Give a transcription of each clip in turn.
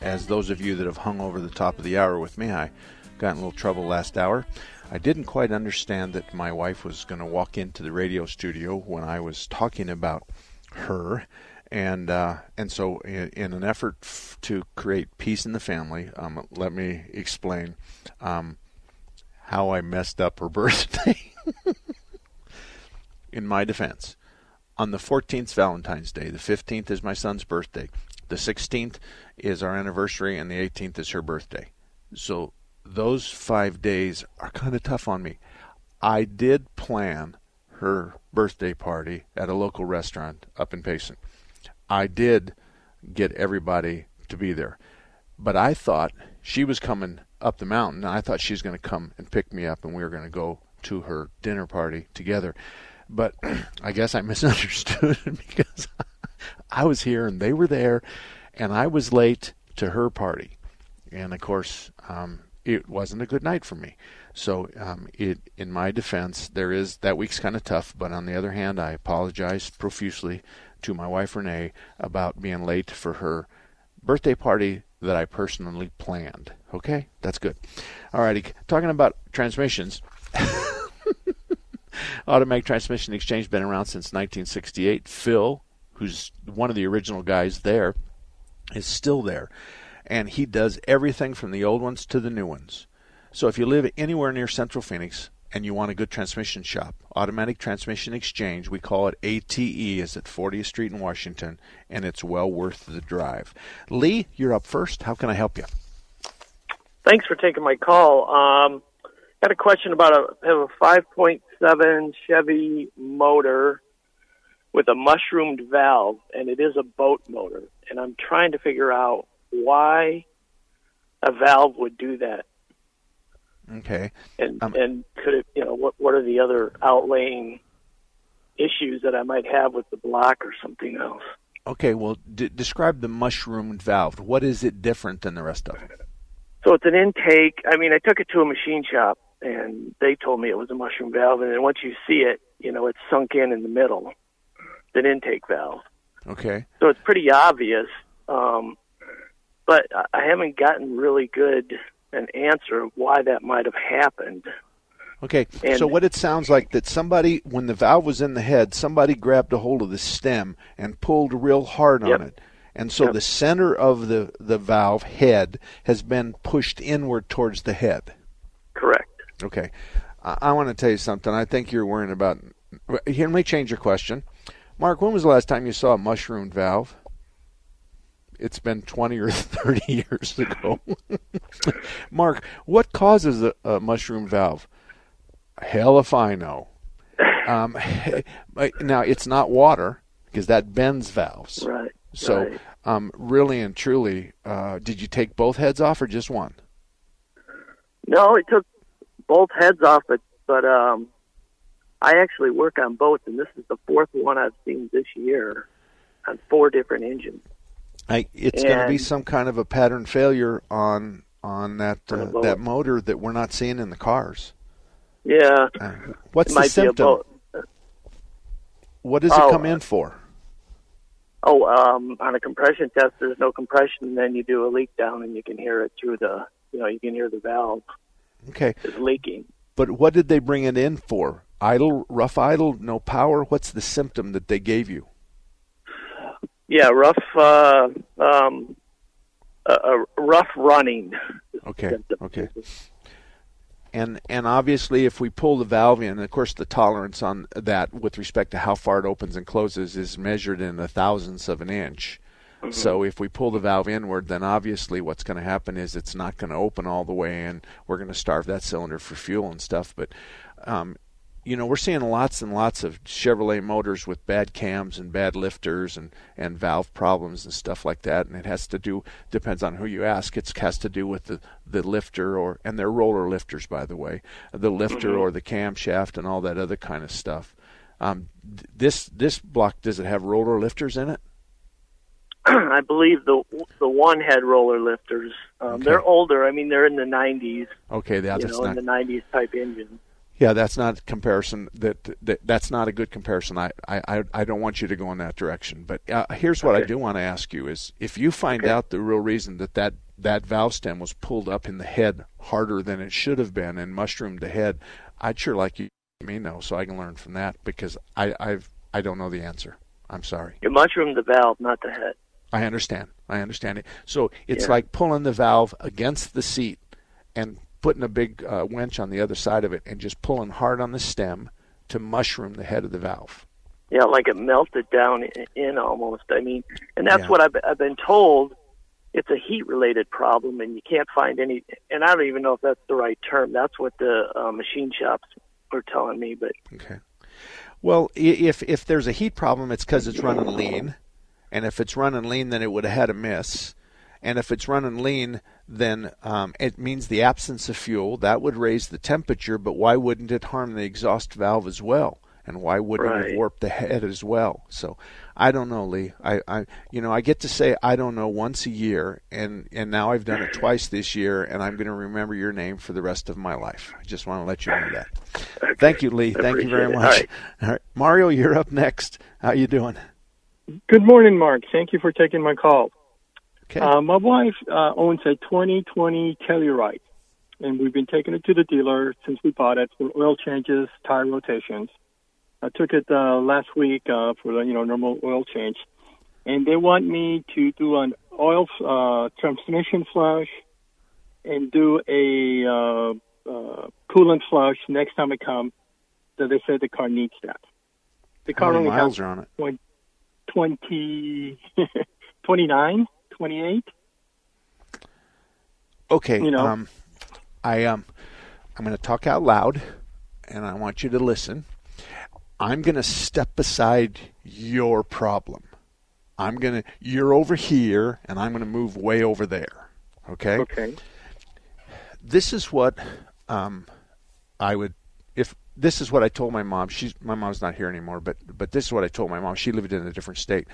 as those of you that have hung over the top of the hour with me, I got in a little trouble last hour. I didn't quite understand that my wife was going to walk into the radio studio when I was talking about her, and uh, and so in, in an effort f- to create peace in the family, um, let me explain um, how I messed up her birthday. in my defense, on the 14th Valentine's Day, the 15th is my son's birthday. The 16th is our anniversary, and the 18th is her birthday. So those five days are kind of tough on me. I did plan her birthday party at a local restaurant up in Payson. I did get everybody to be there. But I thought she was coming up the mountain. I thought she was going to come and pick me up, and we were going to go to her dinner party together. But I guess I misunderstood because I was here and they were there, and I was late to her party, and of course, um, it wasn't a good night for me. So, um, it in my defense, there is that week's kind of tough, but on the other hand, I apologize profusely to my wife Renee about being late for her birthday party that I personally planned. Okay, that's good. Alrighty, talking about transmissions. Automatic Transmission Exchange been around since 1968. Phil, who's one of the original guys there, is still there. And he does everything from the old ones to the new ones. So if you live anywhere near Central Phoenix and you want a good transmission shop, Automatic Transmission Exchange, we call it ATE, is at 40th Street in Washington, and it's well worth the drive. Lee, you're up first. How can I help you? Thanks for taking my call. Um, got a question about a, have a 5.7 Chevy motor with a mushroomed valve, and it is a boat motor. And I'm trying to figure out why a valve would do that. Okay. And um, and could it, you know, what what are the other outlaying issues that I might have with the block or something else? Okay. Well, d- describe the mushroomed valve. What is it different than the rest of it? So it's an intake. I mean, I took it to a machine shop, and they told me it was a mushroom valve. And then once you see it, you know, it's sunk in in the middle an intake valve. Okay. So it's pretty obvious, um, but I haven't gotten really good an answer of why that might have happened. Okay, and, so what it sounds like that somebody, when the valve was in the head, somebody grabbed a hold of the stem and pulled real hard yep. on it, and so yep. the center of the the valve head has been pushed inward towards the head. Correct. Okay, I, I want to tell you something. I think you're worrying about. Here, let me change your question. Mark, when was the last time you saw a mushroom valve? It's been 20 or 30 years ago. Mark, what causes a, a, mushroom valve? Hell if I know. Um, now, it's not water because that bends valves. Right. So, right. Um, really and truly, uh, did you take both heads off or just one? No, it took both heads off, but, but um, I actually work on boats, and this is the fourth one I've seen this year on four different engines. I, it's going to be some kind of a pattern failure on on that uh, that motor that we're not seeing in the cars. Yeah. Uh, what's the symptom? What does oh, it come in for? Oh, um, on a compression test, there's no compression. And then you do a leak down, and you can hear it through the, you know, you can hear the valve. Okay. It's leaking. But what did they bring it in for? Idle, rough idle, no power? What's the symptom that they gave you? Yeah, rough, uh, um, a, a rough running. Okay. Okay. And and obviously, if we pull the valve in, of course, the tolerance on that with respect to how far it opens and closes is measured in the thousandths of an inch. Mm-hmm. So if we pull the valve inward, then obviously what's going to happen is it's not going to open all the way, and we're going to starve that cylinder for fuel and stuff. But um, you know, we're seeing lots and lots of Chevrolet motors with bad cams and bad lifters and, and valve problems and stuff like that. And it has to do, depends on who you ask, it has to do with the, the lifter or, and they're roller lifters, by the way, the lifter mm-hmm. or the camshaft and all that other kind of stuff. Um, this, this block, does it have roller lifters in it? I believe the the one had roller lifters. Um, okay. They're older. I mean, they're in the 90s. Okay, that's you know, not... in the 90s type engine. Yeah, that's not a comparison. That, that that's not a good comparison. I, I I don't want you to go in that direction. But uh, here's what okay. I do want to ask you: is if you find okay. out the real reason that that that valve stem was pulled up in the head harder than it should have been and mushroomed the head, I'd sure like you to me know so I can learn from that because I I've I don't know the answer. I'm sorry. You mushroomed the valve, not the head. I understand. I understand it. So it's yeah. like pulling the valve against the seat and putting a big uh, winch on the other side of it and just pulling hard on the stem to mushroom the head of the valve. Yeah, like it melted down in almost. I mean, and that's yeah. what I've, I've been told. It's a heat-related problem, and you can't find any. And I don't even know if that's the right term. That's what the uh, machine shops are telling me. But okay. Well, if if there's a heat problem, it's because it's running lean, and if it's running lean, then it would have had a miss, and if it's running lean, then um, it means the absence of fuel. That would raise the temperature, but why wouldn't it harm the exhaust valve as well? And why wouldn't right. it warp the head as well? So I don't know, Lee. I, I, you know, I get to say I don't know once a year, and and now I've done it twice this year, and I'm going to remember your name for the rest of my life. I just want to let you know that. Okay. Thank you, Lee. I Thank you very much. All right. All right, Mario, you're up next. How you doing? Good morning, Mark. Thank you for taking my call. Okay. Uh, my wife uh, owns a 2020 Telluride, and we've been taking it to the dealer since we bought it for oil changes, tire rotations. I took it uh, last week uh, for the you know normal oil change, and they want me to do an oil uh, transmission flush and do a uh, uh, coolant flush next time I come. That they said the car needs that. The car How many only miles has are on it? 20, 29. 28. Okay. You know, um, I um, I'm going to talk out loud, and I want you to listen. I'm going to step beside your problem. I'm going to you're over here, and I'm going to move way over there. Okay. Okay. This is what um, I would if this is what I told my mom. She's my mom's not here anymore, but but this is what I told my mom. She lived in a different state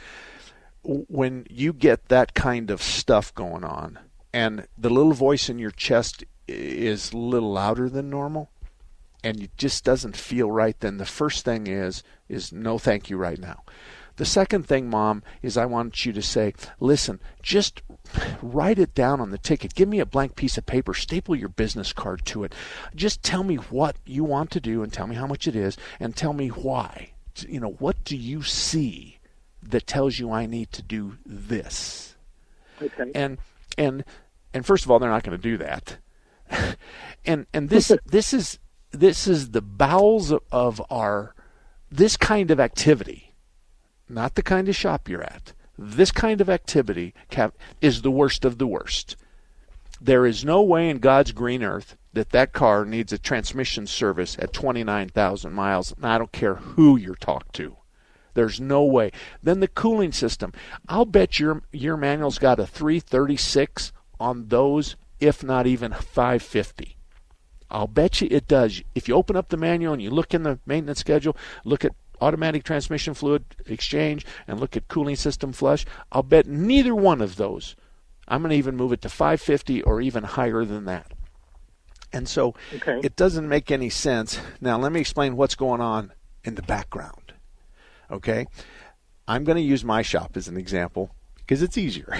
when you get that kind of stuff going on and the little voice in your chest is a little louder than normal and it just doesn't feel right then the first thing is is no thank you right now. The second thing mom is i want you to say listen just write it down on the ticket. Give me a blank piece of paper. Staple your business card to it. Just tell me what you want to do and tell me how much it is and tell me why. You know what do you see that tells you I need to do this. Okay. And and and first of all, they're not going to do that. and and this this is this is the bowels of our this kind of activity, not the kind of shop you're at. This kind of activity is the worst of the worst. There is no way in God's green earth that that car needs a transmission service at 29,000 miles. And I don't care who you talk to. There's no way. Then the cooling system. I'll bet your your manual's got a 336 on those, if not even 550. I'll bet you it does. If you open up the manual and you look in the maintenance schedule, look at automatic transmission fluid exchange and look at cooling system flush, I'll bet neither one of those. I'm going to even move it to 550 or even higher than that. And so okay. it doesn't make any sense. Now, let me explain what's going on in the background. Okay? I'm going to use my shop as an example because it's easier.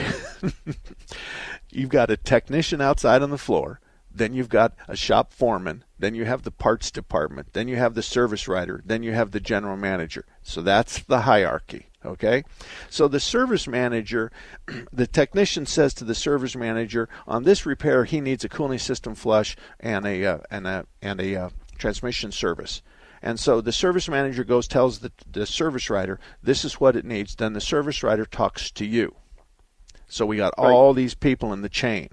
you've got a technician outside on the floor, then you've got a shop foreman, then you have the parts department, then you have the service writer, then you have the general manager. So that's the hierarchy. Okay? So the service manager, the technician says to the service manager, on this repair, he needs a cooling system flush and a, uh, and a, and a uh, transmission service. And so the service manager goes, tells the, the service writer, this is what it needs. Then the service writer talks to you. So we got Right. all these people in the chain.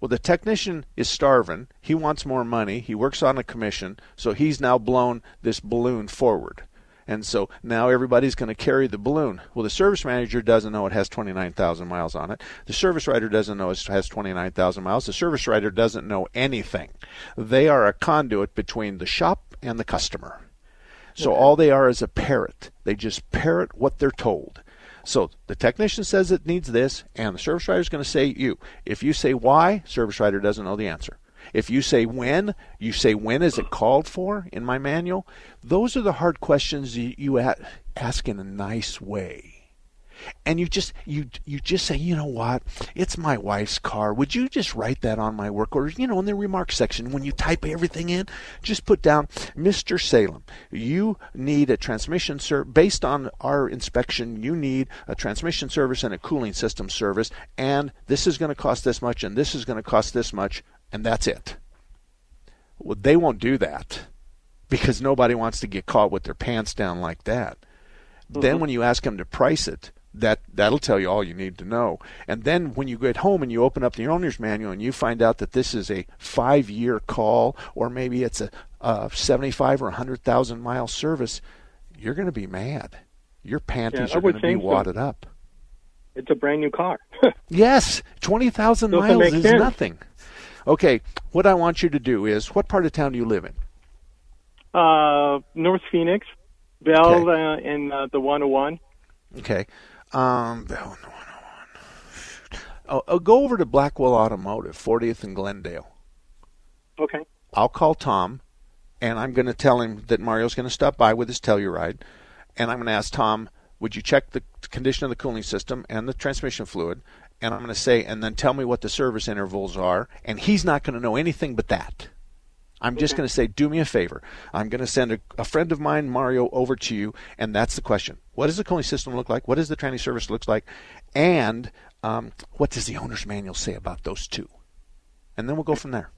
Well, the technician is starving. He wants more money. He works on a commission. So he's now blown this balloon forward. And so now everybody's going to carry the balloon. Well, the service manager doesn't know it has 29,000 miles on it. The service writer doesn't know it has 29,000 miles. The service writer doesn't know anything. They are a conduit between the shop and the customer. So all they are is a parrot. They just parrot what they're told. So the technician says it needs this, and the service writer is going to say you. If you say why, service writer doesn't know the answer. If you say when, you say when is it called for in my manual. Those are the hard questions you, ask in a nice way and you just you you just say, you know what, it's my wife's car. Would you just write that on my work order? You know, in the remarks section when you type everything in, just put down, Mr. Salem, you need a transmission ser- based on our inspection. You need a transmission service and a cooling system service, and this is going to cost this much, and this is going to cost this much, and that's it. Well, they won't do that because nobody wants to get caught with their pants down like that. Then mm-hmm. when you ask them to price it, that that'll tell you all you need to know. And then when you get home and you open up the owner's manual and you find out that this is a five-year call, or maybe it's a, a 75 or 100,000 mile service, you're going to be mad. Your panties I are going to be think so. wadded up. It's a brand new car. Yes, 20,000 Doesn't miles is sense. nothing. Okay, what I want you to do is, what part of town do you live in? uh, North Phoenix, Bell, Okay. uh, and uh, the 101. Okay. Um, and 101. Oh, oh, go over to Blackwell Automotive, 40th and Glendale. Okay. I'll call Tom, and I'm going to tell him that Mario's going to stop by with his Telluride, and I'm going to ask Tom, would you check the condition of the cooling system and the transmission fluid? And I'm going to say, and then tell me what the service intervals are. And he's not going to know anything but that. I'm just going to say, do me a favor. I'm going to send a, a friend of mine, Mario, over to you, and that's the question. What does the cooling system look like? What does the tranny service look like? And um, what does the owner's manual say about those two? And then we'll go from there.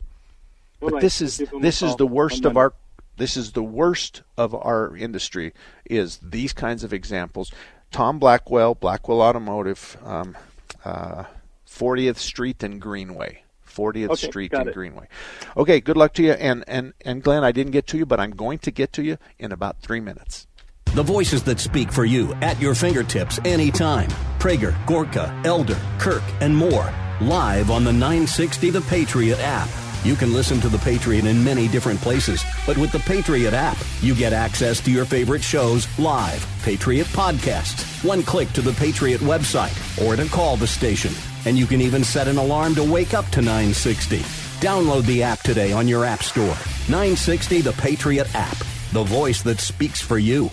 But this is give them a this is the worst of our this is the worst of our industry is these kinds of examples. Tom Blackwell, Blackwell Automotive, um, uh, 40th Street and Greenway. 40th Okay, Street in it. Greenway. Okay, good luck to you. And, and, and Glenn, I didn't get to you, but I'm going to get to you in about three minutes. The voices that speak for you at your fingertips anytime. Prager, Gorka, Elder, Kirk, and more. Live on the 960 The Patriot app. You can listen to The Patriot in many different places, but with the Patriot app, you get access to your favorite shows live. Patriot podcasts, one click to the Patriot website, or to call the station. And you can even set an alarm to wake up to 960. Download the app today on your app store. 960 The Patriot app, the voice that speaks for you.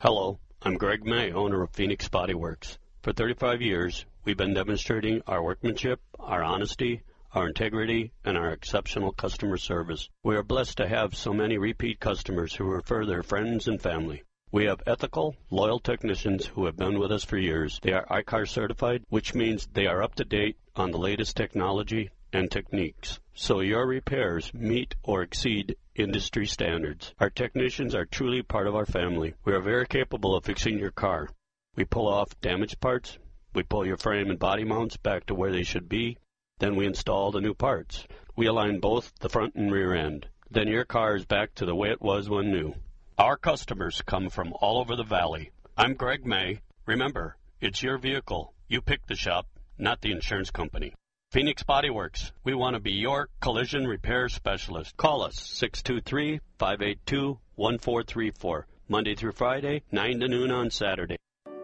Hello, I'm Greg May, owner of Phoenix Body Works. For 35 years, we've been demonstrating our workmanship, our honesty, our integrity, and our exceptional customer service. We are blessed to have so many repeat customers who refer their friends and family. We have ethical, loyal technicians who have been with us for years. They are ICAR certified, which means they are up to date on the latest technology and techniques. So your repairs meet or exceed industry standards. Our technicians are truly part of our family. We are very capable of fixing your car. We pull off damaged parts. We pull your frame and body mounts back to where they should be. Then we install the new parts. We align both the front and rear end. Then your car is back to the way it was when new. Our customers come from all over the valley. I'm Greg May. Remember, it's your vehicle. You pick the shop, not the insurance company. Phoenix Body Works. We want to be your collision repair specialist. Call us 623 582 1434. Monday through Friday, 9 to noon on Saturday.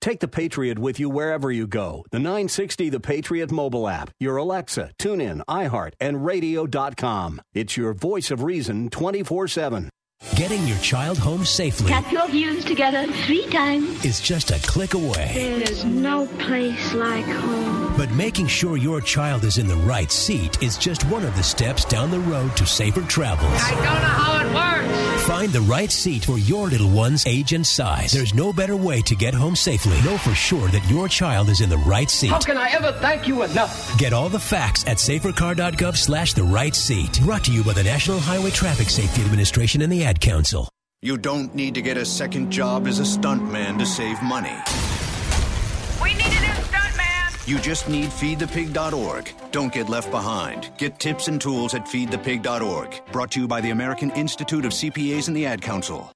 Take the Patriot with you wherever you go. The 960 The Patriot mobile app, your Alexa, TuneIn, iHeart, and radio.com. It's your voice of reason 24 7. Getting your child home safely Tap your views together three times. is just a click away. There's no place like home. But making sure your child is in the right seat is just one of the steps down the road to safer travels. I don't know how it works. Find the right seat for your little one's age and size. There's no better way to get home safely. Know for sure that your child is in the right seat. How can I ever thank you enough? Get all the facts at safercar.gov slash the right seat. Brought to you by the National Highway Traffic Safety Administration and the Ad Council. You don't need to get a second job as a stuntman to save money. You just need feedthepig.org. Don't get left behind. Get tips and tools at feedthepig.org. Brought to you by the American Institute of CPAs and the Ad Council.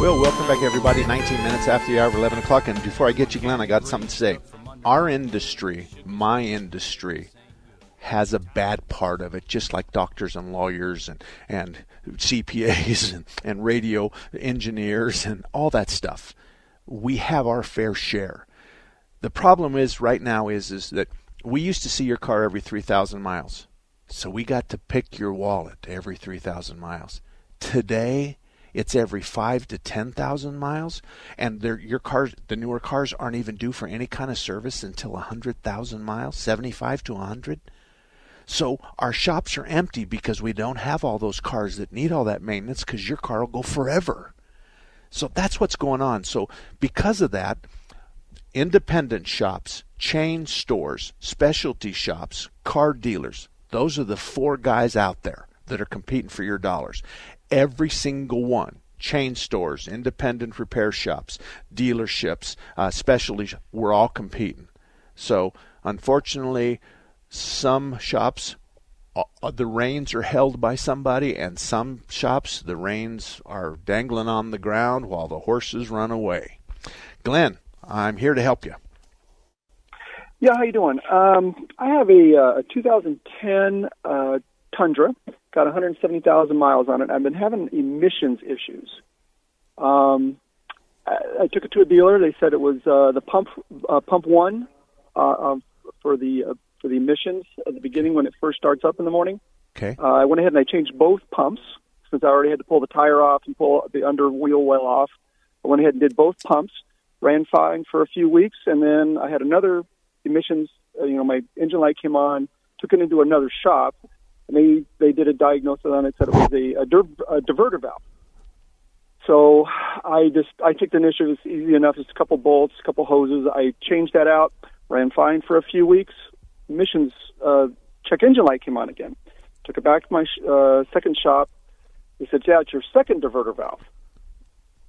Well, welcome back, everybody. 19 minutes after the hour of 11 o'clock. And before I get you, Glenn, I got something to say. Our industry, my industry, has a bad part of it, just like doctors and lawyers and, and CPAs and, and radio engineers and all that stuff. We have our fair share. The problem is right now is is that we used to see your car every 3,000 miles. So we got to pick your wallet every 3,000 miles. Today, it's every five to ten thousand miles, and your cars, the newer cars, aren't even due for any kind of service until a hundred thousand miles, seventy-five to a hundred. So our shops are empty because we don't have all those cars that need all that maintenance because your car will go forever. So that's what's going on. So because of that, independent shops, chain stores, specialty shops, car dealers, those are the four guys out there that are competing for your dollars. Every single one chain stores, independent repair shops, dealerships, uh, specialty, we're all competing. So, unfortunately, some shops the reins are held by somebody, and some shops the reins are dangling on the ground while the horses run away. Glenn, I'm here to help you. Yeah, how you doing? Um, I have a, uh, a 2010 uh, Tundra, got 170,000 miles on it. I've been having emissions issues. Um, I, I took it to a dealer. They said it was uh, the pump, uh, pump one, uh, um, for the uh, for the emissions at the beginning when it first starts up in the morning. Okay. Uh, I went ahead and I changed both pumps since I already had to pull the tire off and pull the under wheel well off. I went ahead and did both pumps, ran fine for a few weeks, and then I had another emissions. Uh, you know, my engine light came on. Took it into another shop, and they they did a diagnosis on it. Said it was a, a, div- a diverter valve. So I just I took the initiative. It's easy enough. It's a couple bolts, a couple hoses. I changed that out. Ran fine for a few weeks. Emissions uh, check engine light came on again. Took it back to my sh- uh, second shop. They said, "Yeah, it's your second diverter valve."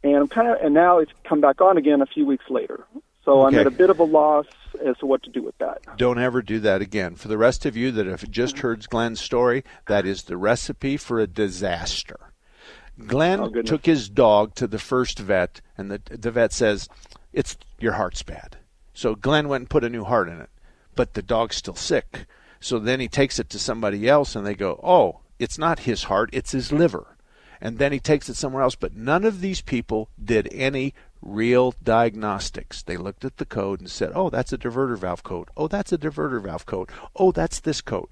And I'm kind of and now it's come back on again a few weeks later. So I'm at a bit of a loss as to what to do with that. Don't ever do that again. For the rest of you that have just heard Glenn's story, that is the recipe for a disaster. Glenn Oh, took his dog to the first vet, and the the vet says, "It's your heart's bad." So Glenn went and put a new heart in it, but the dog's still sick. So then he takes it to somebody else, and they go, "Oh, it's not his heart; it's his liver." And then he takes it somewhere else. But none of these people did any real diagnostics. They looked at the code and said, "Oh, that's a diverter valve code. Oh, that's a diverter valve code. Oh, that's this code."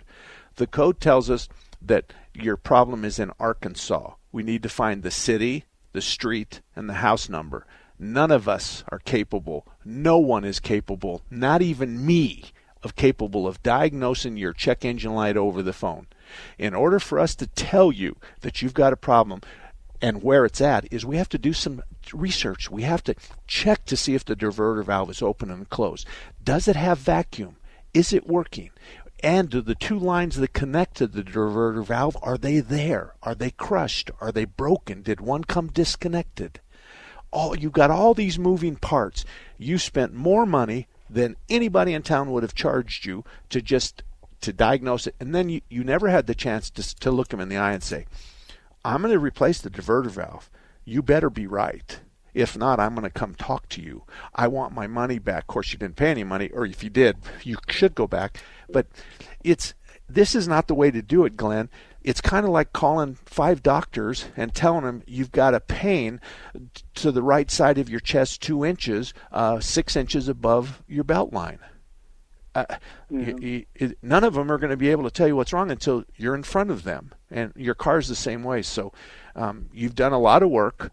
The code tells us that your problem is in Arkansas. We need to find the city, the street, and the house number. None of us are capable. No one is capable, not even me, of capable of diagnosing your check engine light over the phone. In order for us to tell you that you've got a problem and where it's at is we have to do some research. We have to check to see if the diverter valve is open and closed. Does it have vacuum? Is it working? And do the two lines that connect to the diverter valve are they there? Are they crushed? Are they broken? Did one come disconnected? all you've got all these moving parts. You spent more money than anybody in town would have charged you to just to diagnose it, and then you, you never had the chance to to look him in the eye and say, "I'm going to replace the diverter valve. You better be right." If not, I'm going to come talk to you. I want my money back. Of course, you didn't pay any money, or if you did, you should go back. But it's this is not the way to do it, Glenn. It's kind of like calling five doctors and telling them you've got a pain to the right side of your chest, two inches, uh, six inches above your belt line. Uh, you, you, none of them are going to be able to tell you what's wrong until you're in front of them, and your car's the same way. So, um, you've done a lot of work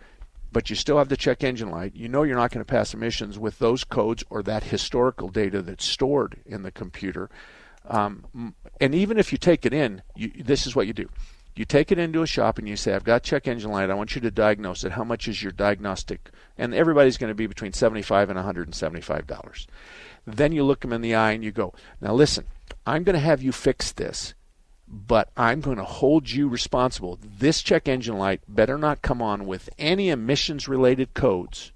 but you still have the check engine light. You know you're not going to pass emissions with those codes or that historical data that's stored in the computer. Um, and even if you take it in, you, this is what you do. You take it into a shop and you say, I've got check engine light. I want you to diagnose it. How much is your diagnostic? And everybody's going to be between 75 and $175. Then you look them in the eye and you go, Now listen, I'm going to have you fix this but I'm going to hold you responsible. This check engine light better not come on with any emissions related codes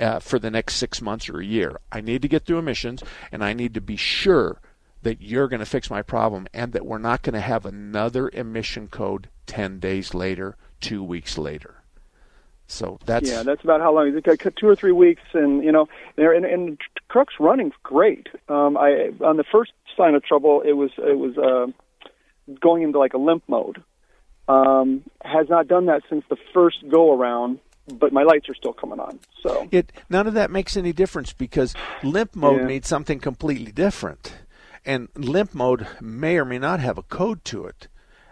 uh, for the next six months or a year. I need to get through emissions and I need to be sure that you're going to fix my problem and that we're not going to have another emission code 10 days later, two weeks later. So that's yeah, that's about how long. Two or three weeks, and you know, and, and truck's running great. Um, I on the first sign of trouble, it was it was uh, going into like a limp mode. Um, has not done that since the first go around, but my lights are still coming on. So it none of that makes any difference because limp mode Yeah. means something completely different, and limp mode may or may not have a code to it.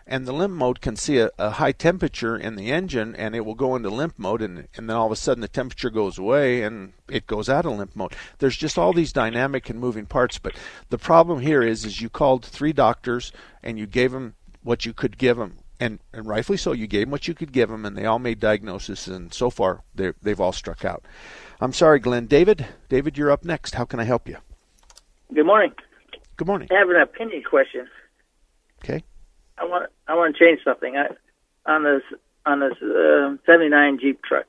And the limp mode can see a, a high temperature in the engine, and it will go into limp mode, and, and then all of a sudden the temperature goes away, and it goes out of limp mode. There's just all these dynamic and moving parts. But the problem here is, is you called three doctors, and you gave them what you could give them, and, and rightfully so. You gave them what you could give them, and they all made diagnosis, and so far they they've all struck out. I'm sorry, Glenn. David, David, you're up next. How can I help you? Good morning. Good morning. I have an opinion question. Okay. I want I want to change something. I, on this on this uh, '79 Jeep truck,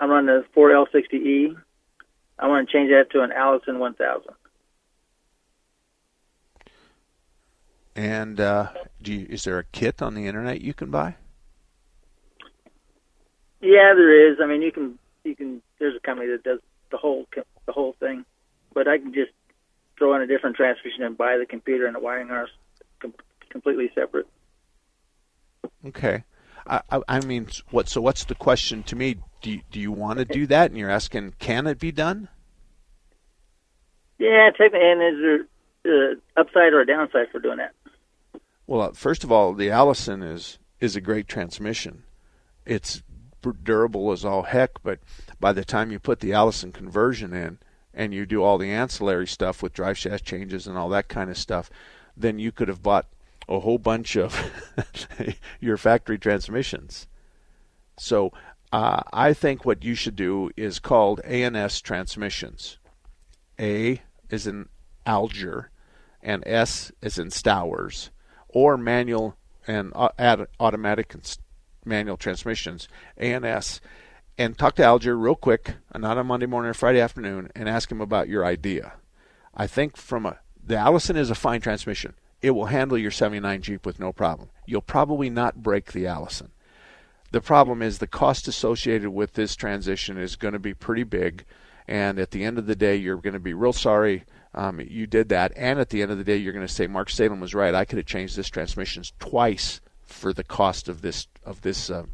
I'm running a 4L60E. I want to change that to an Allison 1000. And uh, do you, is there a kit on the internet you can buy? Yeah, there is. I mean, you can you can. There's a company that does the whole the whole thing, but I can just throw in a different transmission and buy the computer and the wiring harness com- completely separate. Okay. I, I, I mean, what? So what's the question to me? Do you, do you want to do that? And you're asking, can it be done? Yeah, technically, and is there uh, upside or a downside for doing that? Well, uh, first of all, the Allison is is a great transmission. It's durable as all heck, but by the time you put the Allison conversion in and you do all the ancillary stuff with drive shaft changes and all that kind of stuff, then you could have bought a whole bunch of your factory transmissions. So uh, I think what you should do is called ANS transmissions. A is in Alger, and S is in Stowers, or manual and ad- automatic and manual transmissions, ANS, and talk to Alger real quick, not on Monday morning or Friday afternoon, and ask him about your idea. I think from a the Allison is a fine transmission. It will handle your 79 Jeep with no problem. You'll probably not break the Allison. The problem is the cost associated with this transition is going to be pretty big, and at the end of the day, you're going to be real sorry um, you did that. And at the end of the day, you're going to say Mark Salem was right. I could have changed this transmission twice for the cost of this of this uh,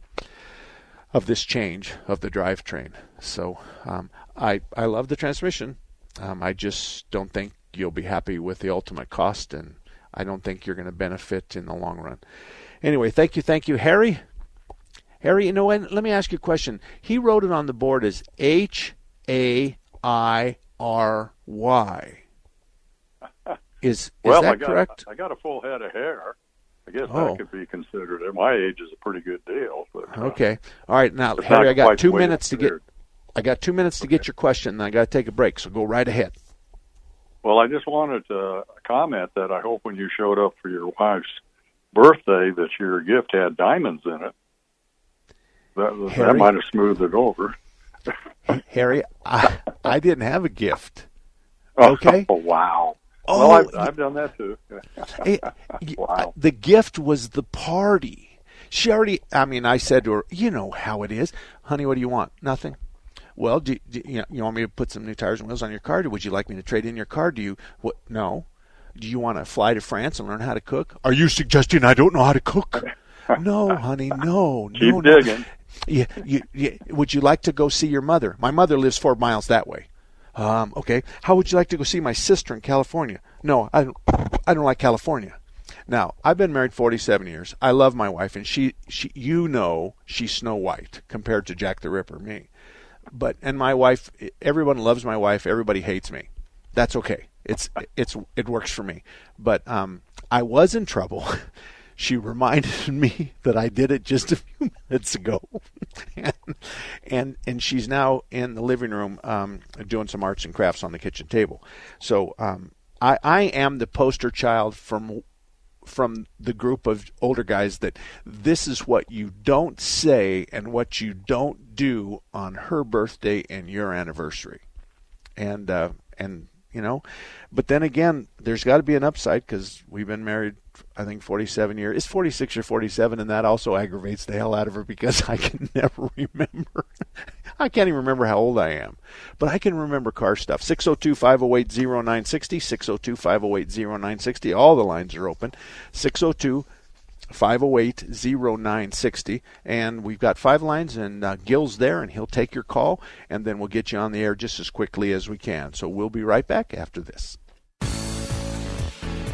of this change of the drivetrain. So um, I I love the transmission. Um, I just don't think you'll be happy with the ultimate cost, and I don't think you're going to benefit in the long run. Anyway, thank you, thank you, Harry. Harry, you know what? Let me ask you a question. He wrote it on the board as H A I R Y. Is is well, that I got, correct? I got a full head of hair. Guess Oh. that could be considered. At my age, is a pretty good deal. But, uh, Okay. All right. Now, Harry, I got two minutes to get. I got two minutes to get your question, and I got to take a break. So go right ahead. Well, I just wanted to comment that I hope when you showed up for your wife's birthday that your gift had diamonds in it. That that might have smoothed it over. Harry, I, I didn't have a gift. Okay. Oh wow. Oh, well, I've, I've done that too. It- y- the gift was the party. She already. I mean, I said to her, "You know how it is, honey. What do you want? Nothing. Well, do, do you, know, you want me to put some new tires and wheels on your car? Or would you like me to trade in your car? Do you? What? No. Do you want to fly to France and learn how to cook? Are you suggesting I don't know how to cook? no, honey, no, Keep no, digging. No. Yeah, you, you, would you like to go see your mother? My mother lives four miles that way. Um, okay. How would you like to go see my sister in California? No, I don't. I don't like California. Now, I've been married 47 years. I love my wife, and she, she, you know, she's Snow White compared to Jack the Ripper, me. But and my wife, everyone loves my wife. Everybody hates me. That's okay. It's it's it works for me. But um, I was in trouble. she reminded me that I did it just a few minutes ago, and, and and she's now in the living room um, doing some arts and crafts on the kitchen table. So um, I I am the poster child from from the group of older guys that this is what you don't say and what you don't do on her birthday and your anniversary, and uh, and you know, but then again, there's got to be an upside because we've been married I think 47 years. It's 46 or 47, and that also aggravates the hell out of her because I can never remember. I can't even remember how old I am, but I can remember car stuff. 602 508 0960, 602 508 0960. All the lines are open. 602 508 0960. And we've got five lines, and uh, Gil's there, and he'll take your call, and then we'll get you on the air just as quickly as we can. So we'll be right back after this.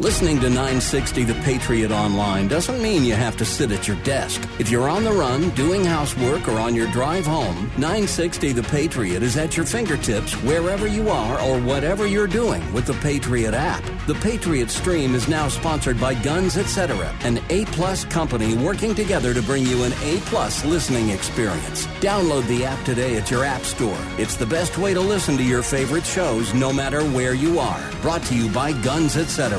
Listening to 960 The Patriot Online doesn't mean you have to sit at your desk. If you're on the run, doing housework, or on your drive home, 960 The Patriot is at your fingertips wherever you are or whatever you're doing with the Patriot app. The Patriot Stream is now sponsored by Guns Etc., an A-plus company working together to bring you an A-plus listening experience. Download the app today at your app store. It's the best way to listen to your favorite shows no matter where you are. Brought to you by Guns Etc.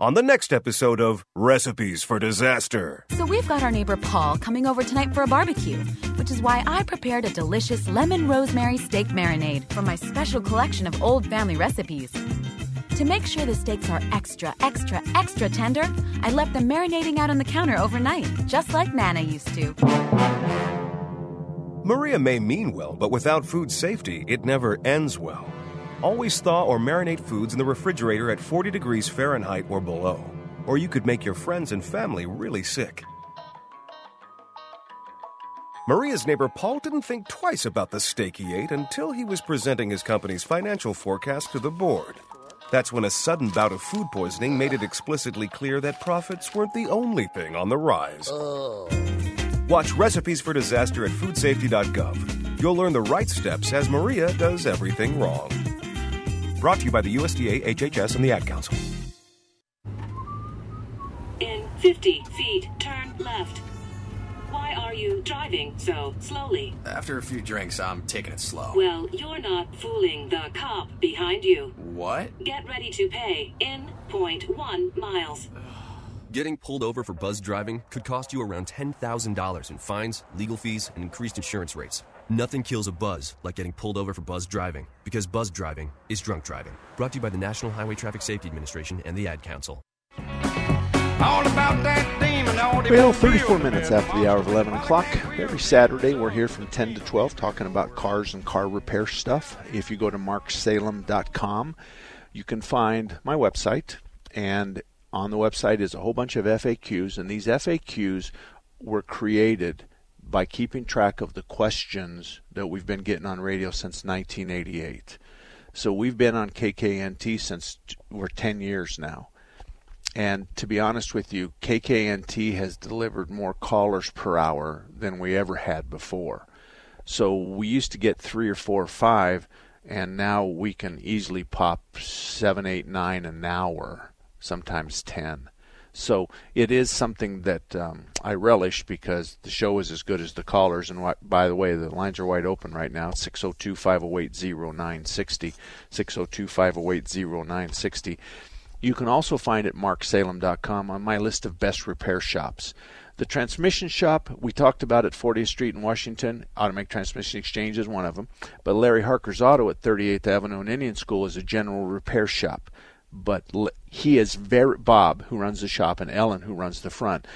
On the next episode of Recipes for Disaster. So, we've got our neighbor Paul coming over tonight for a barbecue, which is why I prepared a delicious lemon rosemary steak marinade from my special collection of old family recipes. To make sure the steaks are extra, extra, extra tender, I left them marinating out on the counter overnight, just like Nana used to. Maria may mean well, but without food safety, it never ends well. Always thaw or marinate foods in the refrigerator at 40 degrees Fahrenheit or below, or you could make your friends and family really sick. Maria's neighbor Paul didn't think twice about the steak he ate until he was presenting his company's financial forecast to the board. That's when a sudden bout of food poisoning made it explicitly clear that profits weren't the only thing on the rise. Oh. Watch Recipes for Disaster at foodsafety.gov. You'll learn the right steps as Maria does everything wrong. Brought to you by the USDA, HHS, and the Ad Council. In 50 feet, turn left. Why are you driving so slowly? After a few drinks, I'm taking it slow. Well, you're not fooling the cop behind you. What? Get ready to pay in point one miles. Getting pulled over for buzz driving could cost you around $10,000 in fines, legal fees, and increased insurance rates. Nothing kills a buzz like getting pulled over for buzz driving, because buzz driving is drunk driving. Brought to you by the National Highway Traffic Safety Administration and the Ad Council. All about that demon, all Well, 34 minutes after the hour of 11 o'clock. Every Saturday, we're here from 10 to 12 talking about cars and car repair stuff. If you go to marksalem.com, you can find my website, and on the website is a whole bunch of FAQs, and these FAQs were created by keeping track of the questions that we've been getting on radio since 1988. So we've been on KKNT since we're 10 years now. And to be honest with you, KKNT has delivered more callers per hour than we ever had before. So we used to get three or four or five, and now we can easily pop seven, eight, nine an hour, sometimes ten. So it is something that um, I relish because the show is as good as the callers. And by the way, the lines are wide open right now 602 508 0960. 602 508 0960. You can also find it marksalem.com on my list of best repair shops. The transmission shop, we talked about at 40th Street in Washington. Automatic Transmission Exchange is one of them. But Larry Harker's Auto at 38th Avenue and Indian School is a general repair shop. But he is very, Bob, who runs the shop, and Ellen, who runs the front.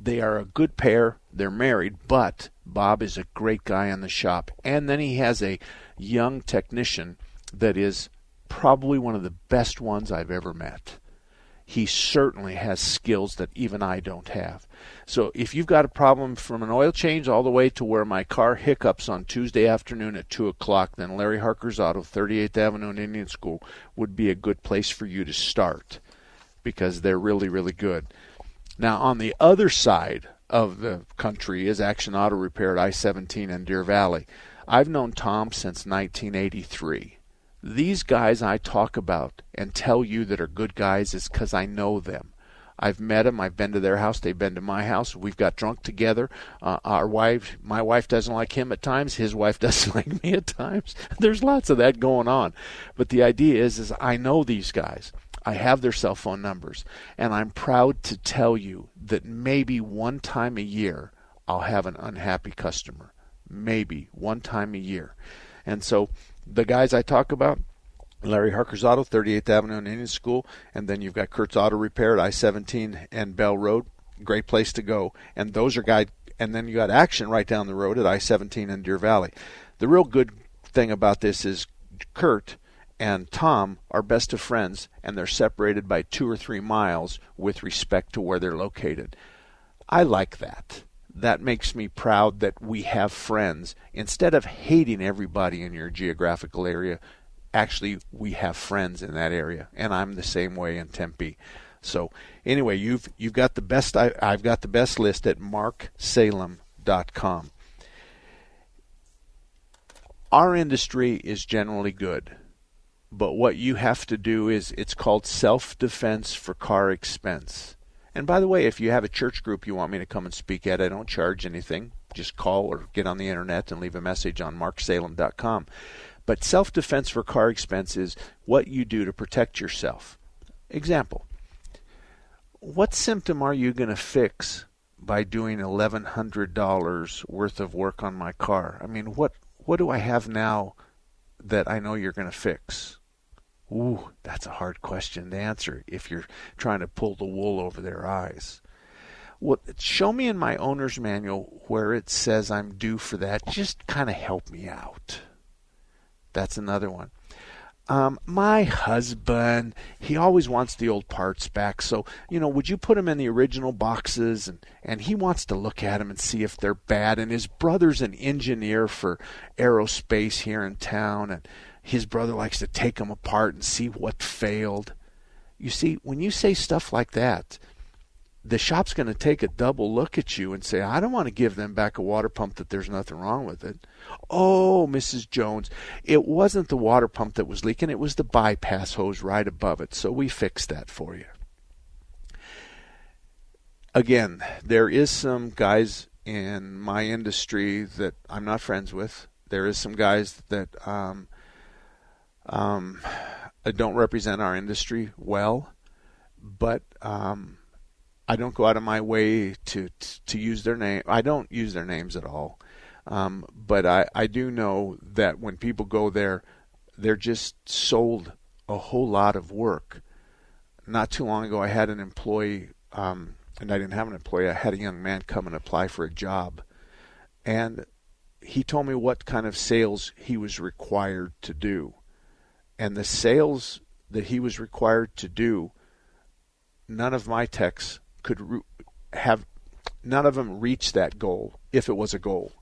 They are a good pair. They're married, but Bob is a great guy in the shop. And then he has a young technician that is probably one of the best ones I've ever met. He certainly has skills that even I don't have. So if you've got a problem from an oil change all the way to where my car hiccups on Tuesday afternoon at 2 o'clock, then Larry Harker's Auto, 38th Avenue and Indian School, would be a good place for you to start because they're really, really good. Now, on the other side of the country is Action Auto Repair at I 17 and Deer Valley. I've known Tom since 1983 these guys I talk about and tell you that are good guys is because I know them. I've met them. I've been to their house. They've been to my house. We've got drunk together. Uh, our wife, my wife doesn't like him at times. His wife doesn't like me at times. There's lots of that going on. But the idea is, is I know these guys. I have their cell phone numbers, and I'm proud to tell you that maybe one time a year I'll have an unhappy customer. Maybe one time a year, and so the guys I talk about, Larry Harker's Auto, 38th Avenue and Indian School, and then you've got Kurt's Auto Repair at I-17 and Bell Road. Great place to go. And those are guys. And then you got Action right down the road at I-17 and Deer Valley. The real good thing about this is Kurt and Tom are best of friends, and they're separated by two or three miles with respect to where they're located. I like that that makes me proud that we have friends. Instead of hating everybody in your geographical area, actually we have friends in that area, and I'm the same way in Tempe. So anyway, you've you've got the best. I, I've got the best list at marksalem.com. Our industry is generally good, but what you have to do is it's called self-defense for car expense. And by the way, if you have a church group you want me to come and speak at, I don't charge anything. Just call or get on the internet and leave a message on marksalem.com. But self defense for car expense is what you do to protect yourself. Example What symptom are you going to fix by doing $1,100 worth of work on my car? I mean, what, what do I have now that I know you're going to fix? Ooh, that's a hard question to answer if you're trying to pull the wool over their eyes. What show me in my owner's manual where it says I'm due for that. Just kind of help me out. That's another one. Um, my husband, he always wants the old parts back. So, you know, would you put them in the original boxes? And, and he wants to look at them and see if they're bad. And his brother's an engineer for aerospace here in town. And his brother likes to take them apart and see what failed. You see, when you say stuff like that, the shop's going to take a double look at you and say, I don't want to give them back a water pump that there's nothing wrong with it. Oh, Mrs. Jones, it wasn't the water pump that was leaking, it was the bypass hose right above it. So we fixed that for you. again, there is some guys in my industry that I'm not friends with. There is some guys that um, um, I don't represent our industry well, but um, I don't go out of my way to to use their name. I don't use their names at all, um, but I I do know that when people go there, they're just sold a whole lot of work. Not too long ago, I had an employee, um, and I didn't have an employee. I had a young man come and apply for a job, and he told me what kind of sales he was required to do, and the sales that he was required to do, none of my techs could re- have none of them reached that goal if it was a goal.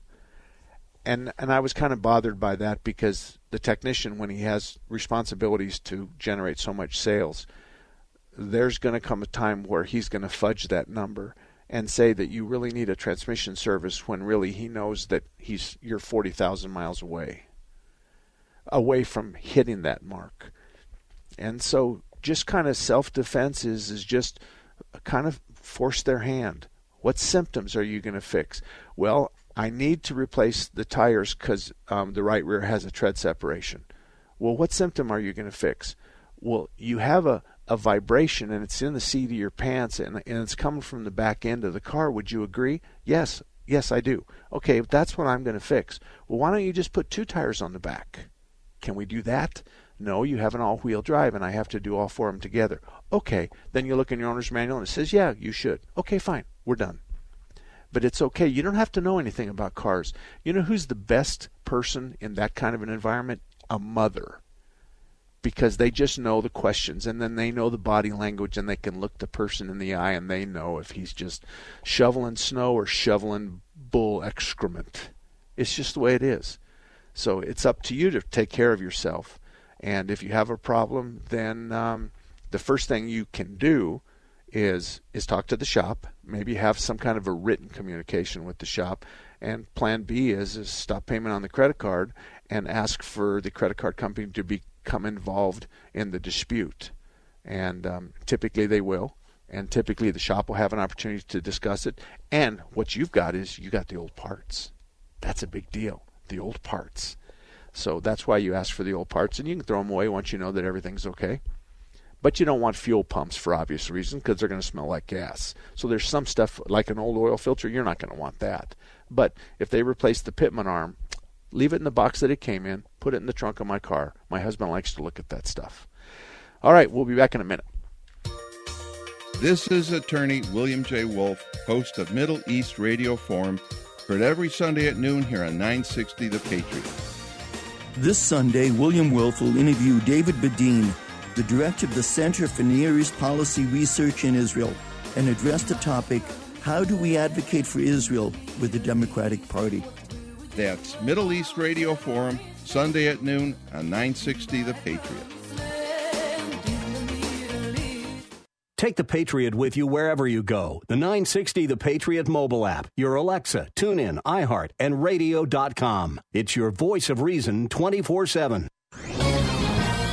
And and I was kind of bothered by that because the technician when he has responsibilities to generate so much sales, there's going to come a time where he's going to fudge that number and say that you really need a transmission service when really he knows that he's you're 40,000 miles away away from hitting that mark. And so just kind of self-defense is is just kind of force their hand. What symptoms are you going to fix? Well, I need to replace the tires because um, the right rear has a tread separation. Well, what symptom are you going to fix? Well, you have a, a vibration and it's in the seat of your pants and, and it's coming from the back end of the car. Would you agree? Yes, yes, I do. Okay, that's what I'm going to fix. Well, why don't you just put two tires on the back? Can we do that? No, you have an all wheel drive and I have to do all four of them together. Okay, then you look in your owner's manual and it says, yeah, you should. Okay, fine, we're done. But it's okay. You don't have to know anything about cars. You know who's the best person in that kind of an environment? A mother. Because they just know the questions and then they know the body language and they can look the person in the eye and they know if he's just shoveling snow or shoveling bull excrement. It's just the way it is. So it's up to you to take care of yourself. And if you have a problem, then um, the first thing you can do is is talk to the shop. Maybe have some kind of a written communication with the shop. And plan B is is stop payment on the credit card and ask for the credit card company to become involved in the dispute. And um, typically they will. And typically the shop will have an opportunity to discuss it. And what you've got is you got the old parts. That's a big deal. The old parts. So that's why you ask for the old parts, and you can throw them away once you know that everything's okay. But you don't want fuel pumps for obvious reasons because they're going to smell like gas. So there's some stuff like an old oil filter, you're not going to want that. But if they replace the pitman arm, leave it in the box that it came in, put it in the trunk of my car. My husband likes to look at that stuff. All right, we'll be back in a minute. This is attorney William J. Wolf, host of Middle East Radio Forum, every Sunday at noon here on 960 The Patriot. This Sunday, William Wolf will interview David Bedein the director of the Center for Near East Policy Research in Israel, and address the topic How do we advocate for Israel with the Democratic Party? That's Middle East Radio Forum, Sunday at noon on 960 The Patriot. Take the Patriot with you wherever you go. The 960 The Patriot mobile app, your Alexa, TuneIn, iHeart, and radio.com. It's your voice of reason 24 7.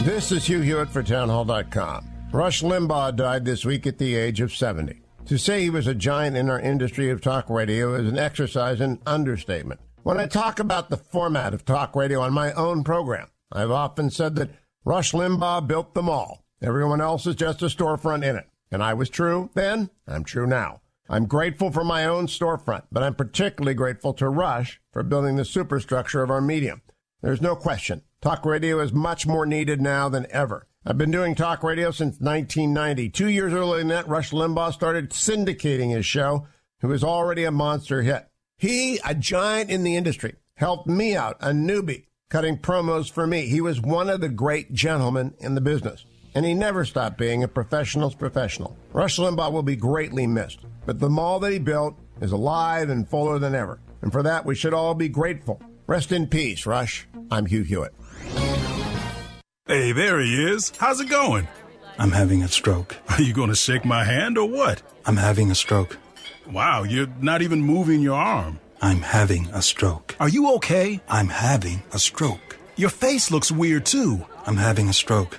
This is Hugh Hewitt for Townhall.com. Rush Limbaugh died this week at the age of 70. To say he was a giant in our industry of talk radio is an exercise in understatement. When I talk about the format of talk radio on my own program, I've often said that Rush Limbaugh built them all. Everyone else is just a storefront in it. And I was true then, I'm true now. I'm grateful for my own storefront, but I'm particularly grateful to Rush for building the superstructure of our medium. There's no question. Talk radio is much more needed now than ever. I've been doing talk radio since 1990. Two years earlier than that, Rush Limbaugh started syndicating his show, who was already a monster hit. He, a giant in the industry, helped me out, a newbie, cutting promos for me. He was one of the great gentlemen in the business. And he never stopped being a professional's professional. Rush Limbaugh will be greatly missed, but the mall that he built is alive and fuller than ever. And for that, we should all be grateful. Rest in peace, Rush. I'm Hugh Hewitt. Hey, there he is. How's it going? I'm having a stroke. Are you going to shake my hand or what? I'm having a stroke. Wow, you're not even moving your arm. I'm having a stroke. Are you okay? I'm having a stroke. Your face looks weird too. I'm having a stroke.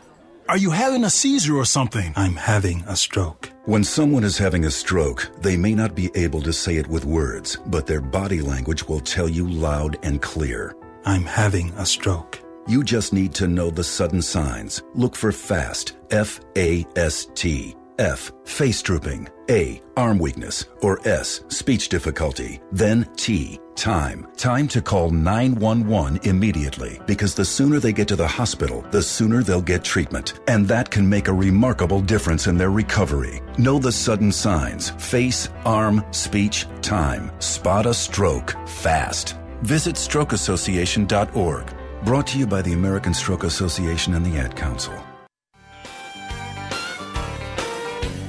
Are you having a seizure or something? I'm having a stroke. When someone is having a stroke, they may not be able to say it with words, but their body language will tell you loud and clear. I'm having a stroke. You just need to know the sudden signs. Look for FAST, F A S T. F. Face drooping. A. Arm weakness. Or S. Speech difficulty. Then T. Time. Time to call 911 immediately because the sooner they get to the hospital, the sooner they'll get treatment. And that can make a remarkable difference in their recovery. Know the sudden signs. Face, arm, speech, time. Spot a stroke fast. Visit strokeassociation.org. Brought to you by the American Stroke Association and the Ad Council.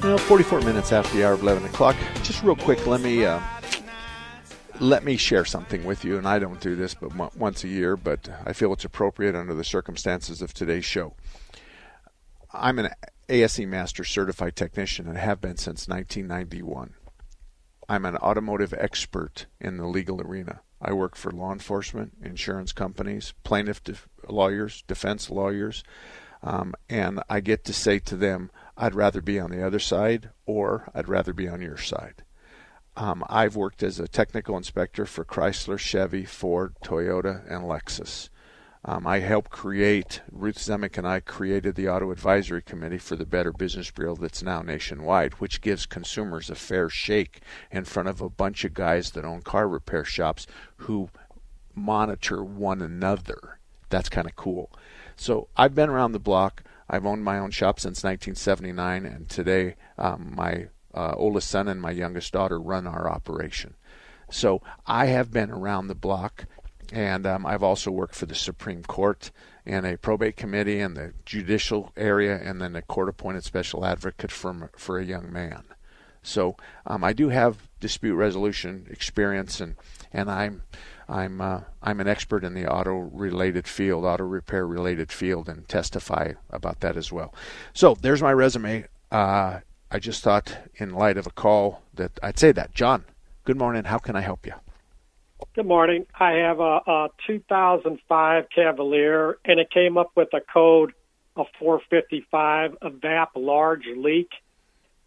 Now, 44 minutes after the hour of 11 o'clock. Just real quick, let me uh, let me share something with you. And I don't do this but once a year, but I feel it's appropriate under the circumstances of today's show. I'm an ASE Master Certified Technician and have been since 1991. I'm an automotive expert in the legal arena. I work for law enforcement, insurance companies, plaintiff lawyers, defense lawyers, um, and I get to say to them, I'd rather be on the other side or I'd rather be on your side. Um, I've worked as a technical inspector for Chrysler, Chevy, Ford, Toyota, and Lexus. Um, I helped create, Ruth Zemek and I created the Auto Advisory Committee for the Better Business Bureau that's now nationwide, which gives consumers a fair shake in front of a bunch of guys that own car repair shops who monitor one another. That's kind of cool. So I've been around the block. I've owned my own shop since 1979, and today um, my uh, oldest son and my youngest daughter run our operation. So I have been around the block, and um, I've also worked for the Supreme Court and a probate committee in the judicial area, and then a court-appointed special advocate for for a young man. So um, I do have dispute resolution experience, and and I'm I'm uh, I'm an expert in the auto related field, auto repair related field, and testify about that as well. So there's my resume. Uh, I just thought, in light of a call, that I'd say that. John, good morning. How can I help you? Good morning. I have a, a 2005 Cavalier, and it came up with a code of 455, EVAP large leak.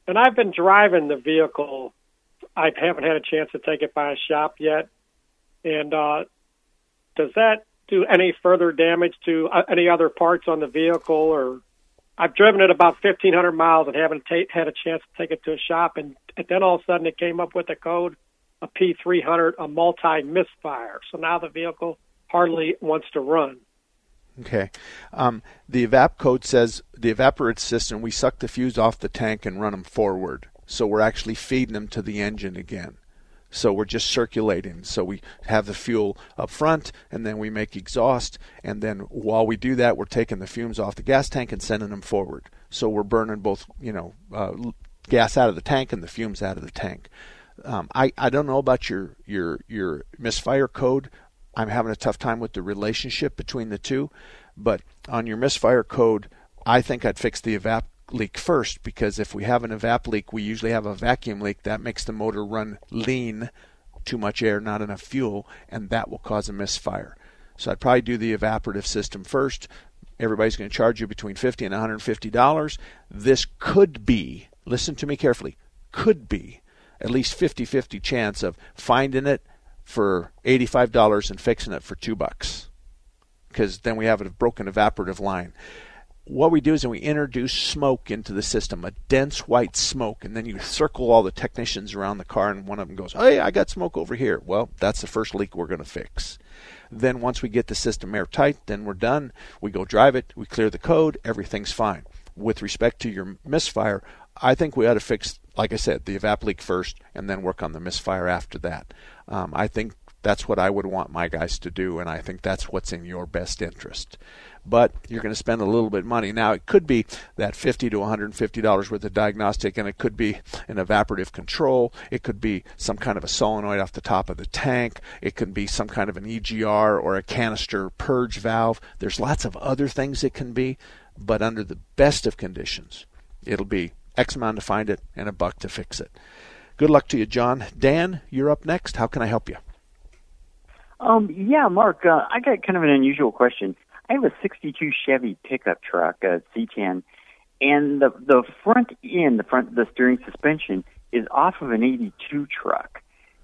And I've been driving the vehicle. I haven't had a chance to take it by a shop yet. And uh, does that do any further damage to uh, any other parts on the vehicle? Or I've driven it about 1,500 miles and haven't ta- had a chance to take it to a shop. And, and then all of a sudden it came up with a code, a P300, a multi misfire. So now the vehicle hardly wants to run. Okay. Um, the evap code says the evaporator system, we suck the fuse off the tank and run them forward. So we're actually feeding them to the engine again. So we're just circulating. So we have the fuel up front, and then we make exhaust, and then while we do that, we're taking the fumes off the gas tank and sending them forward. So we're burning both, you know, uh, gas out of the tank and the fumes out of the tank. Um, I I don't know about your your your misfire code. I'm having a tough time with the relationship between the two, but on your misfire code, I think I'd fix the evap leak first because if we have an evap leak, we usually have a vacuum leak that makes the motor run lean, too much air, not enough fuel, and that will cause a misfire. So I'd probably do the evaporative system first. Everybody's going to charge you between 50 and 150 dollars. This could be, listen to me carefully, could be at least 50-50 chance of finding it for $85 and fixing it for 2 bucks. Because then we have a broken evaporative line what we do is we introduce smoke into the system, a dense white smoke, and then you circle all the technicians around the car, and one of them goes, "Hey, I got smoke over here." Well, that's the first leak we're going to fix. Then once we get the system airtight, then we're done. We go drive it, we clear the code, everything's fine. With respect to your misfire, I think we ought to fix, like I said, the evap leak first, and then work on the misfire after that. Um, I think that's what I would want my guys to do, and I think that's what's in your best interest but you're going to spend a little bit of money. Now, it could be that 50 to 150 dollars worth of diagnostic, and it could be an evaporative control. It could be some kind of a solenoid off the top of the tank. It could be some kind of an EGR or a canister purge valve. There's lots of other things it can be, but under the best of conditions, it'll be X amount to find it and a buck to fix it. Good luck to you, John. Dan, you're up next. How can I help you? Um, yeah, Mark, uh, I got kind of an unusual question. I have a 62 Chevy pickup truck, a C10, and the the front end, the front, the steering suspension is off of an 82 truck,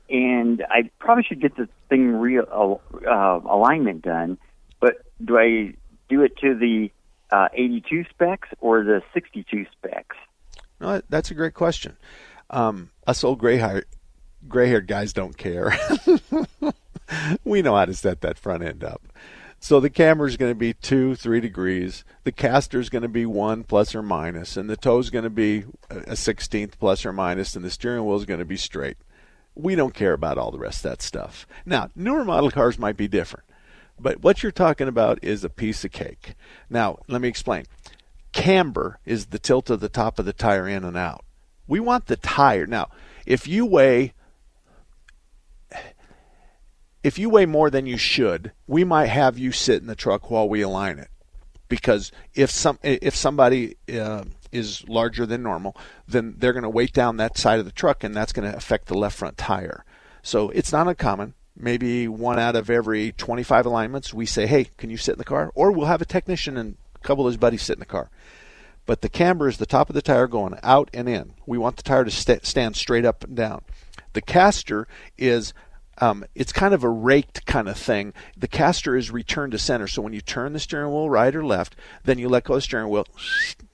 and I probably should get this thing real uh, alignment done. But do I do it to the uh, 82 specs or the 62 specs? No, that's a great question. Um, us old gray haired guys don't care. we know how to set that front end up. So the camber is going to be two, three degrees. The caster is going to be one plus or minus, and the toe is going to be a sixteenth plus or minus, and the steering wheel is going to be straight. We don't care about all the rest of that stuff. Now, newer model cars might be different, but what you're talking about is a piece of cake. Now, let me explain. Camber is the tilt of the top of the tire in and out. We want the tire. Now, if you weigh if you weigh more than you should, we might have you sit in the truck while we align it. Because if some if somebody uh, is larger than normal, then they're going to weight down that side of the truck, and that's going to affect the left front tire. So it's not uncommon. Maybe one out of every 25 alignments, we say, "Hey, can you sit in the car?" Or we'll have a technician and a couple of his buddies sit in the car. But the camber is the top of the tire going out and in. We want the tire to st- stand straight up and down. The caster is um, it's kind of a raked kind of thing. The caster is returned to center. So when you turn the steering wheel right or left, then you let go of the steering wheel,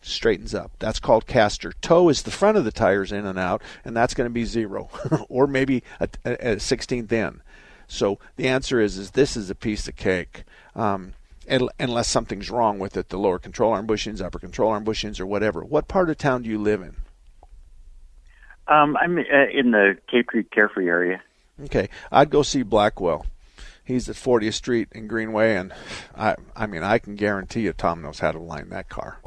straightens up. That's called caster. Toe is the front of the tires in and out, and that's going to be zero, or maybe a, a, a 16th in. So the answer is, is this is a piece of cake. Um, unless something's wrong with it, the lower control arm bushings, upper control arm bushings, or whatever. What part of town do you live in? Um, I'm uh, in the Cave Creek Carefree area. Okay, I'd go see Blackwell. He's at 40th Street in Greenway, and I, I mean, I can guarantee you, Tom knows how to line that car.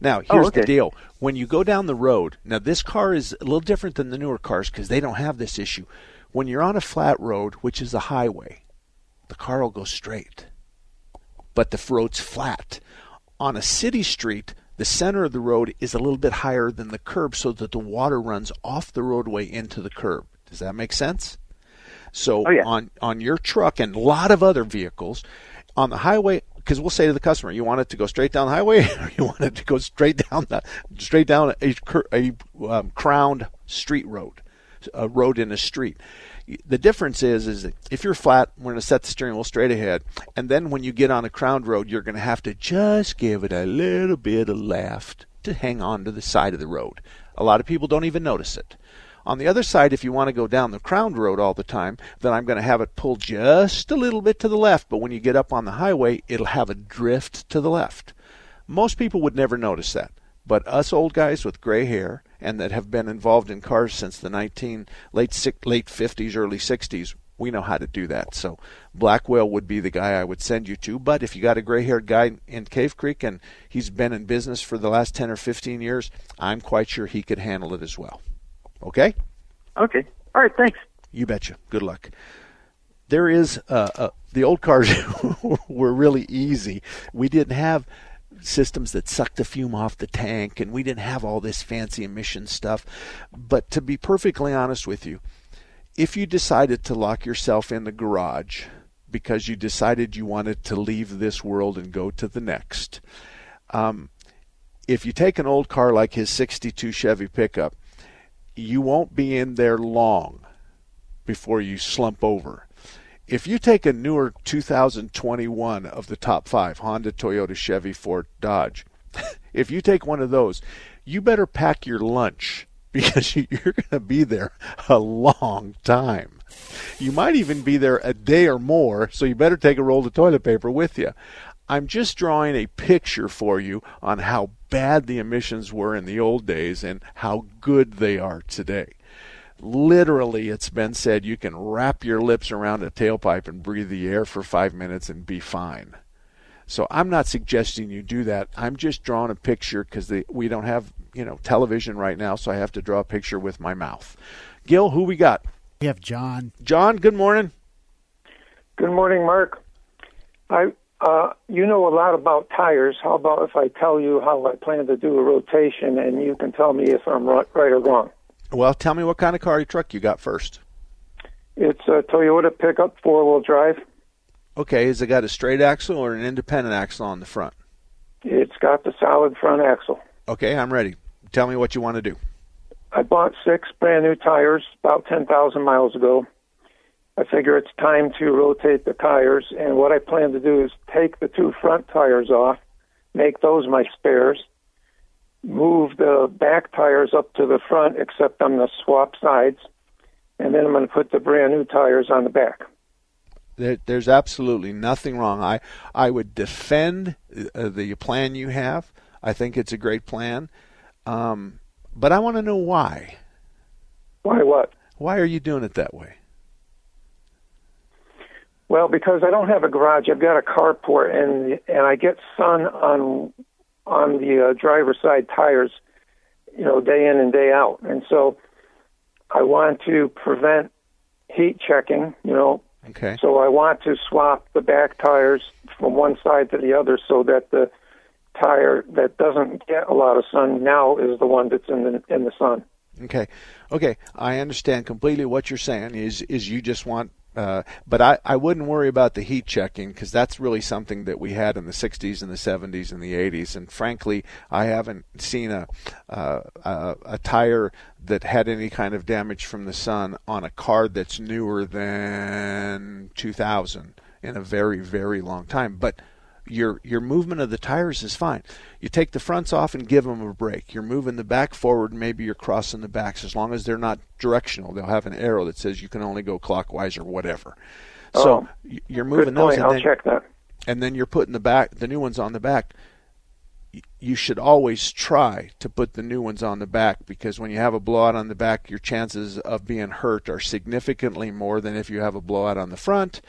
Now, oh, here's oh, okay. the deal: when you go down the road, now this car is a little different than the newer cars because they don't have this issue. When you're on a flat road, which is a highway, the car will go straight, but the road's flat. On a city street, the center of the road is a little bit higher than the curb so that the water runs off the roadway into the curb. Does that make sense? So oh, yeah. on on your truck and a lot of other vehicles on the highway, because we'll say to the customer, you want it to go straight down the highway, or you want it to go straight down the straight down a, a um, crowned street road, a road in a street. The difference is, is that if you're flat, we're going to set the steering wheel straight ahead, and then when you get on a crowned road, you're going to have to just give it a little bit of left to hang on to the side of the road. A lot of people don't even notice it. On the other side, if you want to go down the crowned road all the time, then I'm going to have it pull just a little bit to the left. But when you get up on the highway, it'll have a drift to the left. Most people would never notice that. But us old guys with gray hair and that have been involved in cars since the 19 late late 50s, early 60s, we know how to do that. So Blackwell would be the guy I would send you to. But if you got a gray-haired guy in Cave Creek and he's been in business for the last 10 or 15 years, I'm quite sure he could handle it as well. Okay? Okay. All right, thanks. You betcha. Good luck. There is uh, uh, the old cars were really easy. We didn't have systems that sucked the fume off the tank, and we didn't have all this fancy emission stuff. But to be perfectly honest with you, if you decided to lock yourself in the garage because you decided you wanted to leave this world and go to the next, um, if you take an old car like his 62 Chevy pickup you won't be in there long before you slump over. If you take a newer 2021 of the top five Honda, Toyota, Chevy, Ford, Dodge, if you take one of those, you better pack your lunch because you're going to be there a long time. You might even be there a day or more, so you better take a roll of toilet paper with you. I'm just drawing a picture for you on how bad the emissions were in the old days and how good they are today. Literally, it's been said you can wrap your lips around a tailpipe and breathe the air for five minutes and be fine. So I'm not suggesting you do that. I'm just drawing a picture because we don't have you know television right now, so I have to draw a picture with my mouth. Gil, who we got? We have John. John, good morning. Good morning, Mark. I uh, you know a lot about tires. How about if I tell you how I plan to do a rotation and you can tell me if I'm right, right or wrong? Well, tell me what kind of car or truck you got first. It's a Toyota pickup, four wheel drive. Okay, has it got a straight axle or an independent axle on the front? It's got the solid front axle. Okay, I'm ready. Tell me what you want to do. I bought six brand new tires about 10,000 miles ago. I figure it's time to rotate the tires, and what I plan to do is take the two front tires off, make those my spares, move the back tires up to the front, except on the swap sides, and then I'm going to put the brand new tires on the back. There, there's absolutely nothing wrong. I I would defend uh, the plan you have. I think it's a great plan, um, but I want to know why. Why what? Why are you doing it that way? Well, because I don't have a garage, I've got a carport, and and I get sun on on the uh, driver's side tires, you know, day in and day out, and so I want to prevent heat checking, you know. Okay. So I want to swap the back tires from one side to the other so that the tire that doesn't get a lot of sun now is the one that's in the in the sun. Okay, okay, I understand completely what you're saying. Is is you just want uh, but I, I wouldn't worry about the heat checking because that's really something that we had in the 60s and the 70s and the 80s. And frankly, I haven't seen a, uh, a, a tire that had any kind of damage from the sun on a car that's newer than 2000 in a very, very long time. But your your movement of the tires is fine. You take the fronts off and give them a break. You're moving the back forward, maybe you're crossing the backs. As long as they're not directional, they'll have an arrow that says you can only go clockwise or whatever. So Oh, you're moving those, point. and I'll then, check that. and then you're putting the back the new ones on the back. You should always try to put the new ones on the back because when you have a blowout on the back, your chances of being hurt are significantly more than if you have a blowout on the front.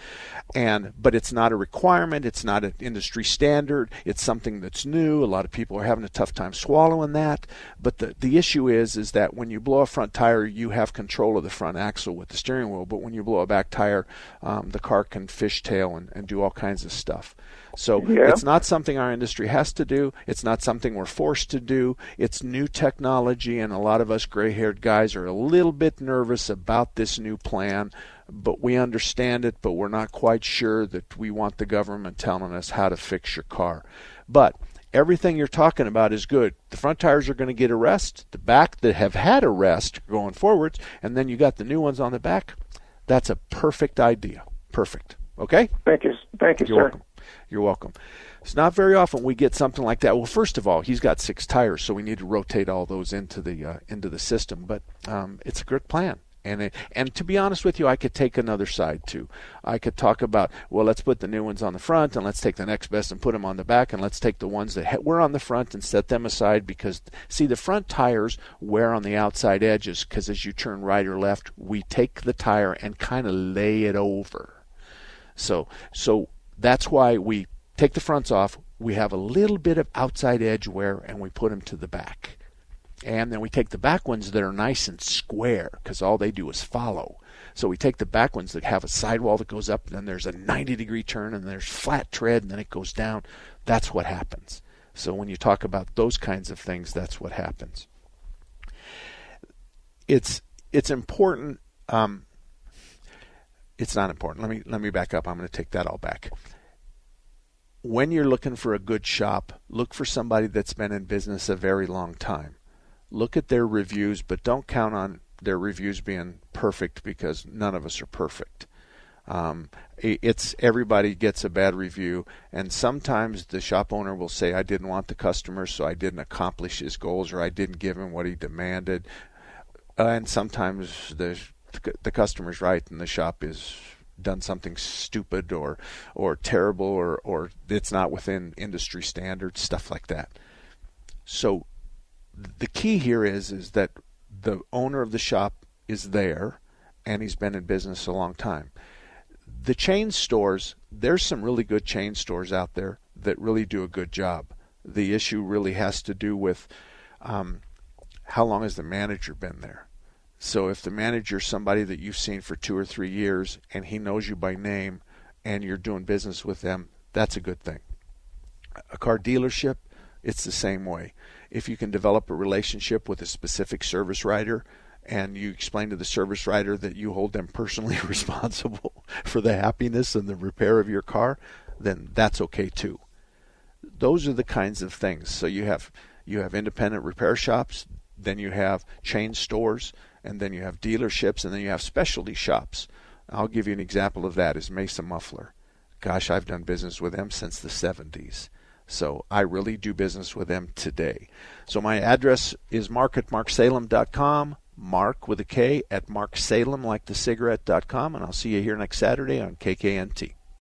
And but it's not a requirement. It's not an industry standard. It's something that's new. A lot of people are having a tough time swallowing that. But the the issue is is that when you blow a front tire, you have control of the front axle with the steering wheel. But when you blow a back tire, um, the car can fishtail and, and do all kinds of stuff. So Yeah. it's not something our industry has to do. It's not something we're forced to do. It's new technology, and a lot of us gray haired guys are a little bit nervous about this new plan. But we understand it, but we're not quite sure that we want the government telling us how to fix your car. But everything you're talking about is good. The front tires are going to get a rest. The back that have had a rest going forwards, and then you got the new ones on the back. That's a perfect idea. Perfect. Okay? Thank you, thank you, You're sir. welcome. You're welcome. It's not very often we get something like that. Well, first of all, he's got six tires, so we need to rotate all those into the uh, into the system. But um, it's a good plan. And it, and to be honest with you, I could take another side too. I could talk about well, let's put the new ones on the front, and let's take the next best and put them on the back, and let's take the ones that ha- were on the front and set them aside because see the front tires wear on the outside edges because as you turn right or left, we take the tire and kind of lay it over. So so that's why we take the fronts off. We have a little bit of outside edge wear, and we put them to the back. And then we take the back ones that are nice and square because all they do is follow. So we take the back ones that have a sidewall that goes up, and then there's a 90 degree turn, and there's flat tread, and then it goes down. That's what happens. So when you talk about those kinds of things, that's what happens. It's it's important. Um, it's not important. Let me let me back up. I'm going to take that all back. When you're looking for a good shop, look for somebody that's been in business a very long time. Look at their reviews, but don't count on their reviews being perfect because none of us are perfect. Um, it's everybody gets a bad review, and sometimes the shop owner will say, "I didn't want the customer, so I didn't accomplish his goals, or I didn't give him what he demanded." And sometimes the the customer's right, and the shop is done something stupid or or terrible, or or it's not within industry standards, stuff like that. So the key here is is that the owner of the shop is there and he's been in business a long time. The chain stores, there's some really good chain stores out there that really do a good job. The issue really has to do with um, how long has the manager been there. So if the manager's somebody that you've seen for two or three years and he knows you by name and you're doing business with them, that's a good thing. A car dealership, it's the same way. If you can develop a relationship with a specific service writer and you explain to the service writer that you hold them personally responsible for the happiness and the repair of your car, then that's okay too. Those are the kinds of things. So you have you have independent repair shops, then you have chain stores, and then you have dealerships, and then you have specialty shops. I'll give you an example of that is Mesa Muffler. Gosh, I've done business with them since the 70s. So I really do business with them today. So my address is mark at marksalem.com, mark with a K at marksalem like the cigarette.com, and I'll see you here next Saturday on KKNT.